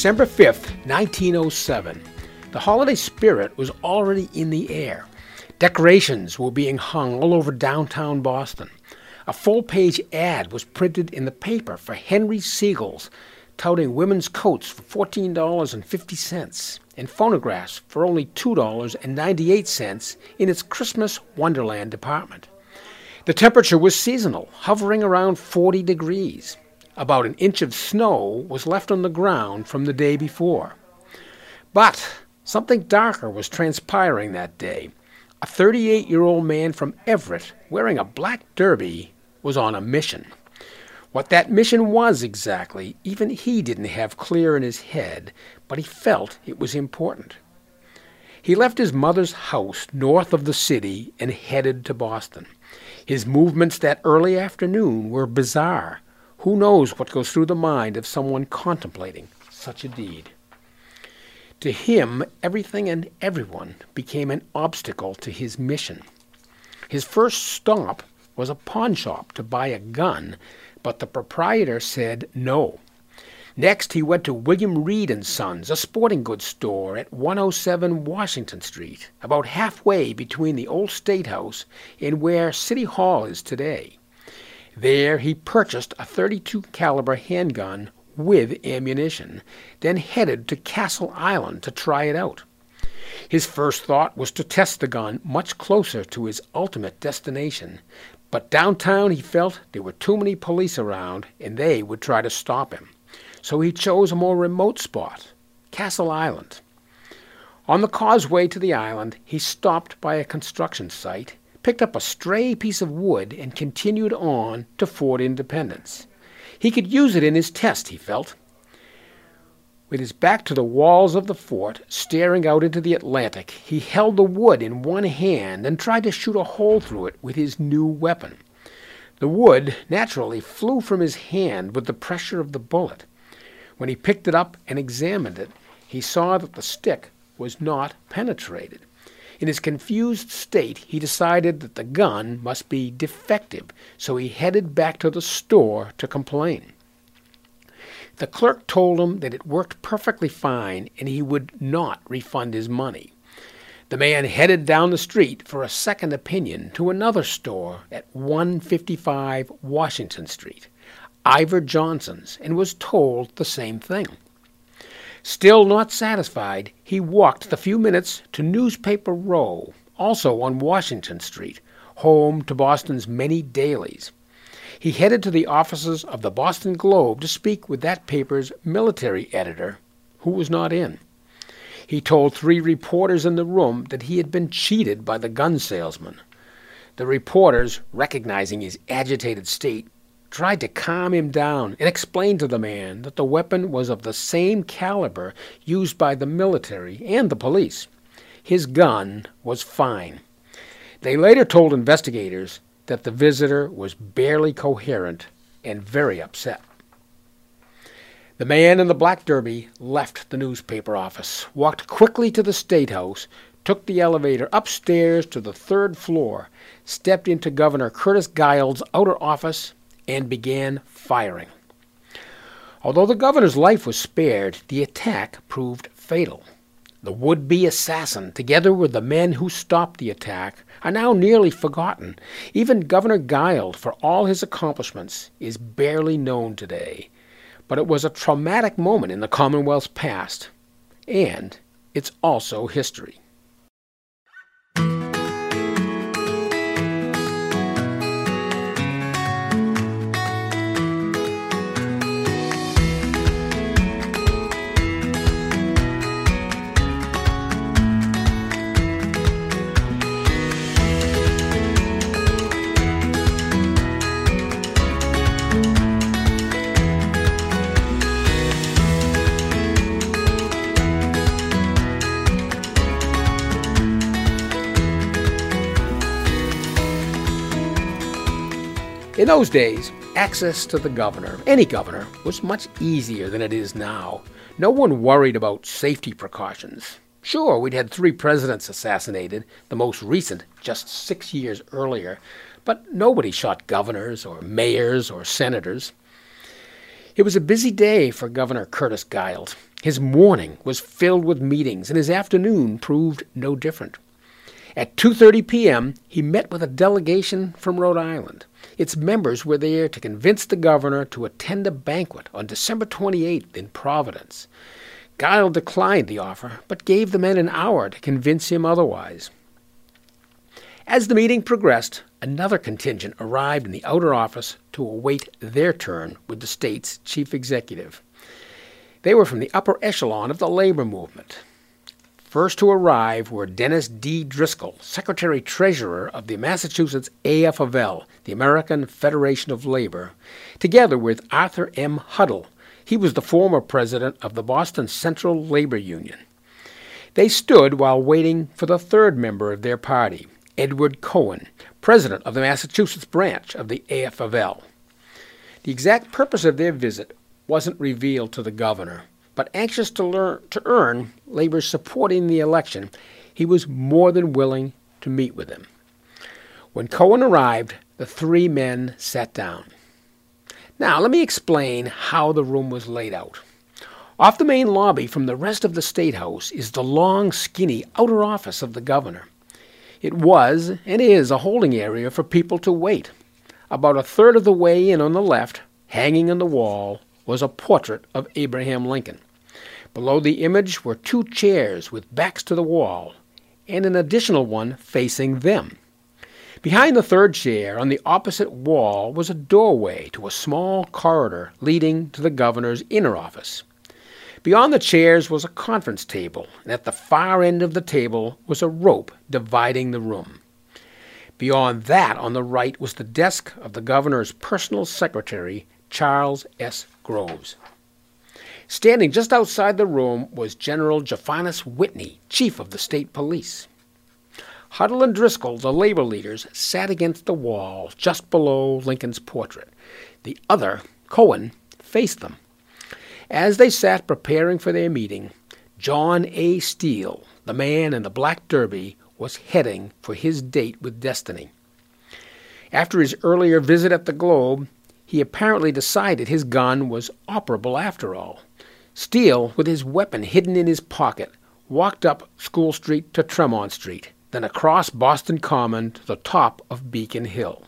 December 5th, 1907. The holiday spirit was already in the air. Decorations were being hung all over downtown Boston. A full page ad was printed in the paper for Henry Siegel's, touting women's coats for $14.50 and phonographs for only $2.98 in its Christmas Wonderland department. The temperature was seasonal, hovering around 40 degrees. About an inch of snow was left on the ground from the day before. But something darker was transpiring that day. A 38 year old man from Everett, wearing a black derby, was on a mission. What that mission was exactly, even he didn't have clear in his head, but he felt it was important. He left his mother's house north of the city and headed to Boston. His movements that early afternoon were bizarre. Who knows what goes through the mind of someone contemplating such a deed? To him, everything and everyone became an obstacle to his mission. His first stop was a pawn shop to buy a gun, but the proprietor said no. Next, he went to William Reed and Sons, a sporting goods store at 107 Washington Street, about halfway between the old State House and where City Hall is today. There he purchased a 32 caliber handgun with ammunition, then headed to Castle Island to try it out. His first thought was to test the gun much closer to his ultimate destination, but downtown he felt there were too many police around and they would try to stop him. So he chose a more remote spot, Castle Island. On the causeway to the island, he stopped by a construction site picked up a stray piece of wood, and continued on to Fort Independence. He could use it in his test, he felt. With his back to the walls of the fort, staring out into the Atlantic, he held the wood in one hand and tried to shoot a hole through it with his new weapon. The wood naturally flew from his hand with the pressure of the bullet. When he picked it up and examined it, he saw that the stick was not penetrated. In his confused state, he decided that the gun must be defective, so he headed back to the store to complain. The clerk told him that it worked perfectly fine and he would not refund his money. The man headed down the street for a second opinion to another store at 155 Washington Street, Iver Johnson's, and was told the same thing. Still not satisfied, he walked the few minutes to Newspaper Row, also on Washington Street, home to Boston's many dailies. He headed to the offices of the Boston Globe to speak with that paper's military editor, who was not in. He told three reporters in the room that he had been cheated by the gun salesman. The reporters, recognizing his agitated state, tried to calm him down and explain to the man that the weapon was of the same caliber used by the military and the police. His gun was fine. They later told investigators that the visitor was barely coherent and very upset. The man in the black derby left the newspaper office, walked quickly to the State House, took the elevator upstairs to the third floor, stepped into Governor Curtis Guild's outer office, and began firing. Although the governor's life was spared, the attack proved fatal. The would be assassin, together with the men who stopped the attack, are now nearly forgotten. Even Governor Guild, for all his accomplishments, is barely known today. But it was a traumatic moment in the Commonwealth's past, and it's also history. In those days, access to the governor, any governor, was much easier than it is now. No one worried about safety precautions. Sure, we'd had three presidents assassinated, the most recent just six years earlier, but nobody shot governors or mayors or senators. It was a busy day for Governor Curtis Guild. His morning was filled with meetings, and his afternoon proved no different. At 2:30 p.m., he met with a delegation from Rhode Island. Its members were there to convince the governor to attend a banquet on December 28th in Providence. Guild declined the offer, but gave the men an hour to convince him otherwise. As the meeting progressed, another contingent arrived in the outer office to await their turn with the state's chief executive. They were from the upper echelon of the labor movement. First to arrive were Dennis D. Driscoll, Secretary Treasurer of the Massachusetts AFL, the American Federation of Labor, together with Arthur M. Huddell. He was the former president of the Boston Central Labor Union. They stood while waiting for the third member of their party, Edward Cohen, president of the Massachusetts branch of the AFL. The exact purpose of their visit wasn't revealed to the governor, but anxious to, learn, to earn labor's support in the election, he was more than willing to meet with him. When Cohen arrived, the three men sat down. Now, let me explain how the room was laid out. Off the main lobby from the rest of the State House is the long, skinny outer office of the governor. It was and is a holding area for people to wait. About a third of the way in on the left, hanging on the wall, was a portrait of Abraham Lincoln. Below the image were two chairs with backs to the wall, and an additional one facing them. Behind the third chair, on the opposite wall, was a doorway to a small corridor leading to the governor's inner office. Beyond the chairs was a conference table, and at the far end of the table was a rope dividing the room. Beyond that, on the right, was the desk of the governor's personal secretary, Charles S. Groves. Standing just outside the room was General Jephannes Whitney, chief of the state police. Huddell and Driscoll, the labor leaders, sat against the wall just below Lincoln's portrait. The other, Cohen, faced them. As they sat preparing for their meeting, John A. Steele, the man in the black derby, was heading for his date with destiny. After his earlier visit at the Globe, he apparently decided his gun was operable after all. Steele, with his weapon hidden in his pocket, walked up School Street to Tremont Street, then across Boston Common to the top of Beacon Hill.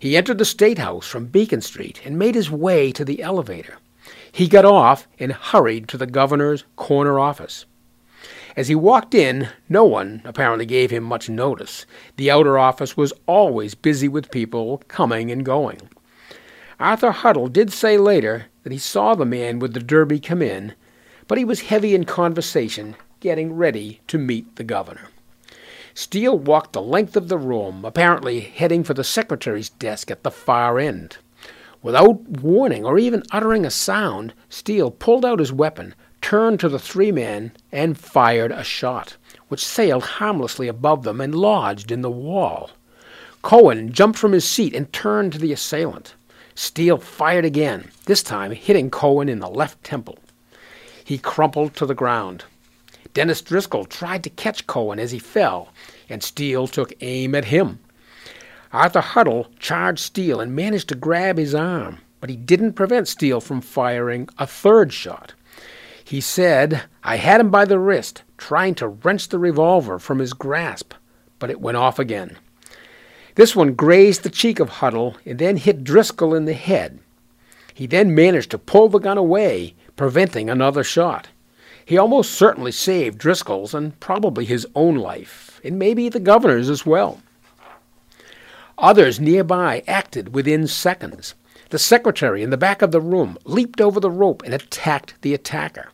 He entered the State House from Beacon Street and made his way to the elevator. He got off and hurried to the governor's corner office. As he walked in, no one apparently gave him much notice. The outer office was always busy with people coming and going. Arthur Huddell did say later that he saw the man with the derby come in, but he was heavy in conversation, getting ready to meet the governor. Steele walked the length of the room, apparently heading for the secretary's desk at the far end. Without warning or even uttering a sound, Steele pulled out his weapon, turned to the three men, and fired a shot, which sailed harmlessly above them and lodged in the wall. Cohen jumped from his seat and turned to the assailant. Steele fired again, this time hitting Cohen in the left temple. He crumpled to the ground. Dennis Driscoll tried to catch Cohen as he fell, and Steele took aim at him. Arthur Huddell charged Steele and managed to grab his arm, but he didn't prevent Steele from firing a third shot. He said, I had him by the wrist, trying to wrench the revolver from his grasp, but it went off again. This one grazed the cheek of Huddell and then hit Driscoll in the head. He then managed to pull the gun away, preventing another shot. He almost certainly saved Driscoll's and probably his own life, and maybe the governor's as well. Others nearby acted within seconds. The secretary in the back of the room leaped over the rope and attacked the attacker.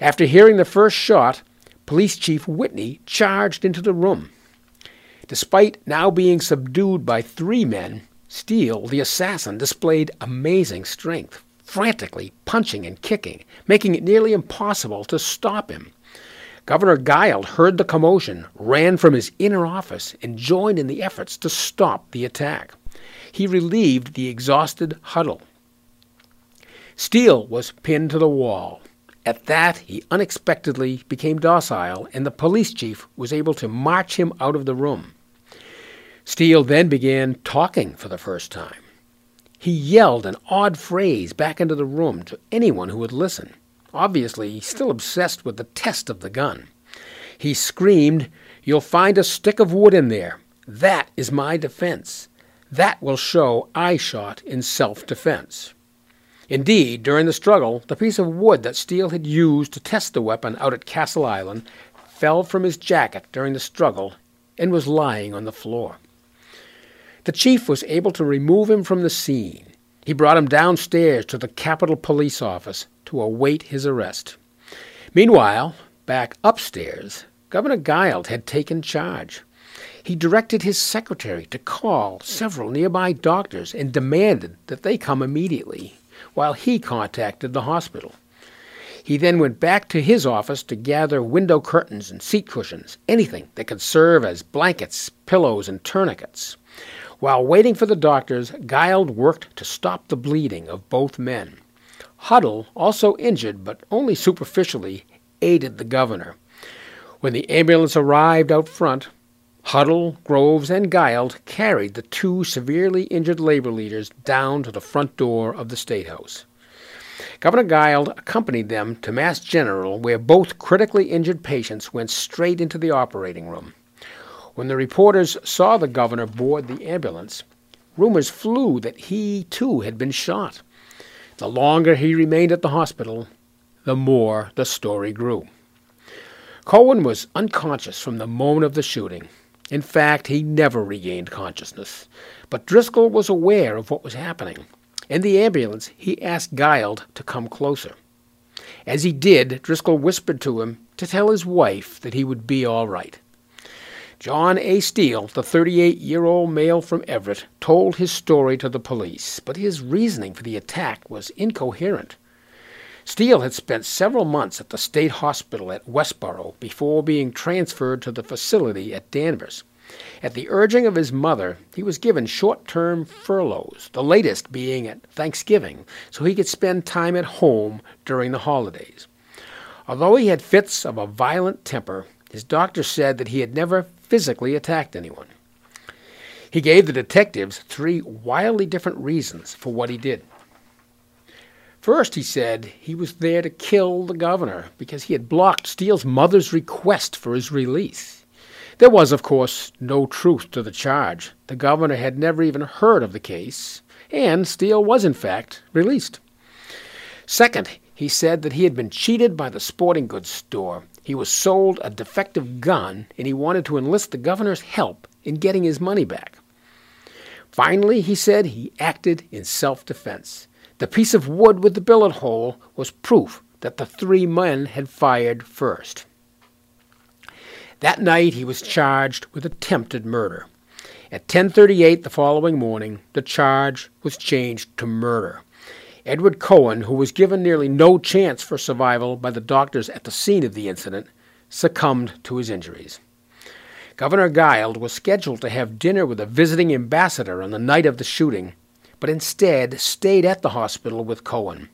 After hearing the first shot, Police Chief Whitney charged into the room. Despite now being subdued by three men, Steele, the assassin, displayed amazing strength, frantically punching and kicking, making it nearly impossible to stop him. Governor Guild heard the commotion, ran from his inner office, and joined in the efforts to stop the attack. He relieved the exhausted Huddell. Steele was pinned to the wall. At that, he unexpectedly became docile, and the police chief was able to march him out of the room. Steele then began talking for the first time. He yelled an odd phrase back into the room to anyone who would listen. obviously still obsessed with the test of the gun. He screamed, You'll find a stick of wood in there. That is my defense. That will show I shot in self defense. Indeed, during the struggle, the piece of wood that Steele had used to test the weapon out at Castle Island fell from his jacket during the struggle and was lying on the floor. The chief was able to remove him from the scene. He brought him downstairs to the Capitol Police Office to await his arrest. Meanwhile, back upstairs, Governor Guild had taken charge. He directed his secretary to call several nearby doctors and demanded that they come immediately, while he contacted the hospital. He then went back to his office to gather window curtains and seat cushions, anything that could serve as blankets, pillows, and tourniquets. While waiting for the doctors, Guild worked to stop the bleeding of both men. Huddell, also injured but only superficially, aided the governor. When the ambulance arrived out front, Huddell, Groves, and Guild carried the two severely injured labor leaders down to the front door of the State House. Governor Guild accompanied them to Mass General, where both critically injured patients went straight into the operating room. When the reporters saw the governor board the ambulance, rumors flew that he, too, had been shot. The longer he remained at the hospital, the more the story grew. Cohen was unconscious from the moment of the shooting. In fact, he never regained consciousness. But Driscoll was aware of what was happening. In the ambulance, he asked Guild to come closer. As he did, Driscoll whispered to him to tell his wife that he would be all right. John A. Steele, the 38 year old male from Everett, told his story to the police, but his reasoning for the attack was incoherent. Steele had spent several months at the state hospital at Westboro before being transferred to the facility at Danvers. At the urging of his mother, he was given short term furloughs, the latest being at Thanksgiving, so he could spend time at home during the holidays. Although he had fits of a violent temper, his doctor said that he had never physically attacked anyone. He gave the detectives three wildly different reasons for what he did. First, he said he was there to kill the governor because he had blocked Steele's mother's request for his release. There was, of course, no truth to the charge. The governor had never even heard of the case, and Steele was, in fact, released. Second, he said that he had been cheated by the sporting goods store he was sold a defective gun and he wanted to enlist the governor's help in getting his money back. Finally, he said he acted in self defense. The piece of wood with the billet hole was proof that the three men had fired first. That night he was charged with attempted murder. At 10:38 the following morning, the charge was changed to murder. Edward Cohen, who was given nearly no chance for survival by the doctors at the scene of the incident, succumbed to his injuries. Governor Guild was scheduled to have dinner with a visiting ambassador on the night of the shooting, but instead stayed at the hospital with Cohen.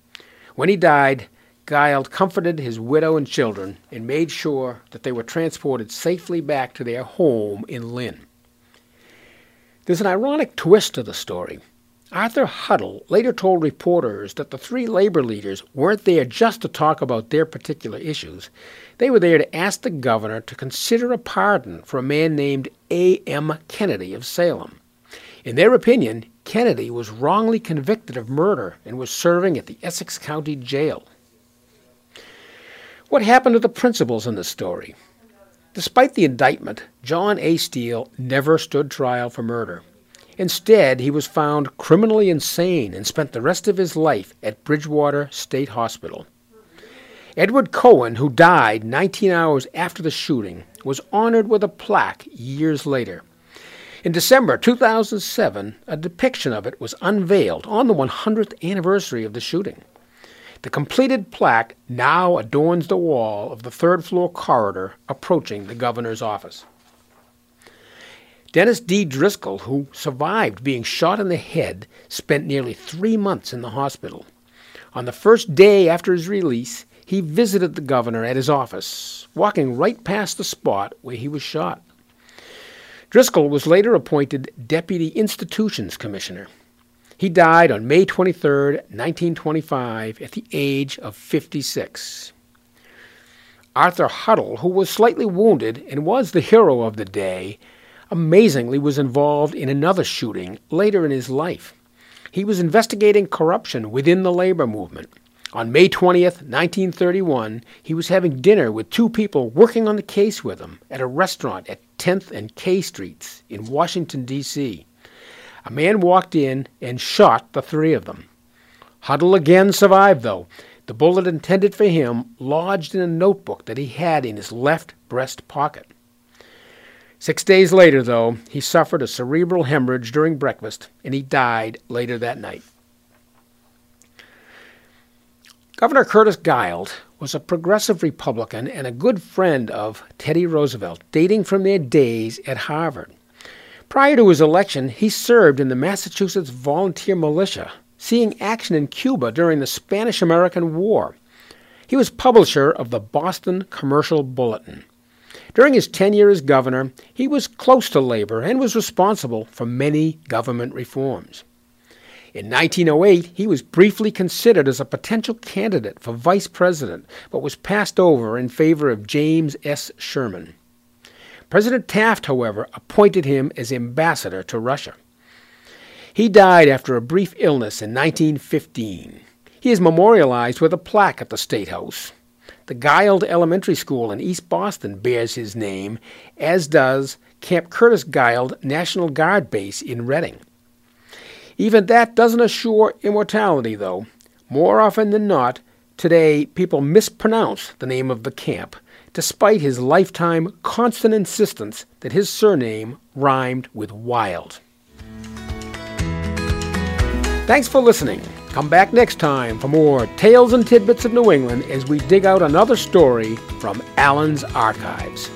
When he died, Guild comforted his widow and children and made sure that they were transported safely back to their home in Lynn. There's an ironic twist to the story. Arthur Huddell later told reporters that the three labor leaders weren't there just to talk about their particular issues. They were there to ask the governor to consider a pardon for a man named A.M. Kennedy of Salem. In their opinion, Kennedy was wrongly convicted of murder and was serving at the Essex County Jail. What happened to the principals in this story? Despite the indictment, John A. Steele never stood trial for murder. Instead, he was found criminally insane and spent the rest of his life at Bridgewater State Hospital. Edward Cohen, who died 19 hours after the shooting, was honored with a plaque years later. In December 2007, a depiction of it was unveiled on the 100th anniversary of the shooting. The completed plaque now adorns the wall of the third floor corridor approaching the governor's office. Dennis D. Driscoll, who survived being shot in the head, spent nearly three months in the hospital. On the first day after his release, he visited the governor at his office, walking right past the spot where he was shot. Driscoll was later appointed Deputy Institutions Commissioner. He died on May 23, 1925, at the age of 56. Arthur Huddell, who was slightly wounded and was the hero of the day, amazingly was involved in another shooting later in his life. He was investigating corruption within the labor movement. On May 20th, 1931, he was having dinner with two people working on the case with him at a restaurant at 10th and K Streets in Washington, D.C. A man walked in and shot the three of them. Huddell again survived, though. The bullet intended for him lodged in a notebook that he had in his left breast pocket. Six days later, though, he suffered a cerebral hemorrhage during breakfast and he died later that night. Governor Curtis Guild was a progressive Republican and a good friend of Teddy Roosevelt, dating from their days at Harvard. Prior to his election, he served in the Massachusetts Volunteer Militia, seeing action in Cuba during the Spanish American War. He was publisher of the Boston Commercial Bulletin. During his tenure as governor, he was close to labor and was responsible for many government reforms. In 1908, he was briefly considered as a potential candidate for vice president, but was passed over in favor of James S. Sherman. President Taft, however, appointed him as ambassador to Russia. He died after a brief illness in 1915. He is memorialized with a plaque at the State House. The Guild Elementary School in East Boston bears his name, as does Camp Curtis Guild National Guard Base in Reading. Even that doesn't assure immortality, though. More often than not, today people mispronounce the name of the camp, despite his lifetime constant insistence that his surname rhymed with wild. Thanks for listening. Come back next time for more tales and tidbits of New England as we dig out another story from Allen's archives.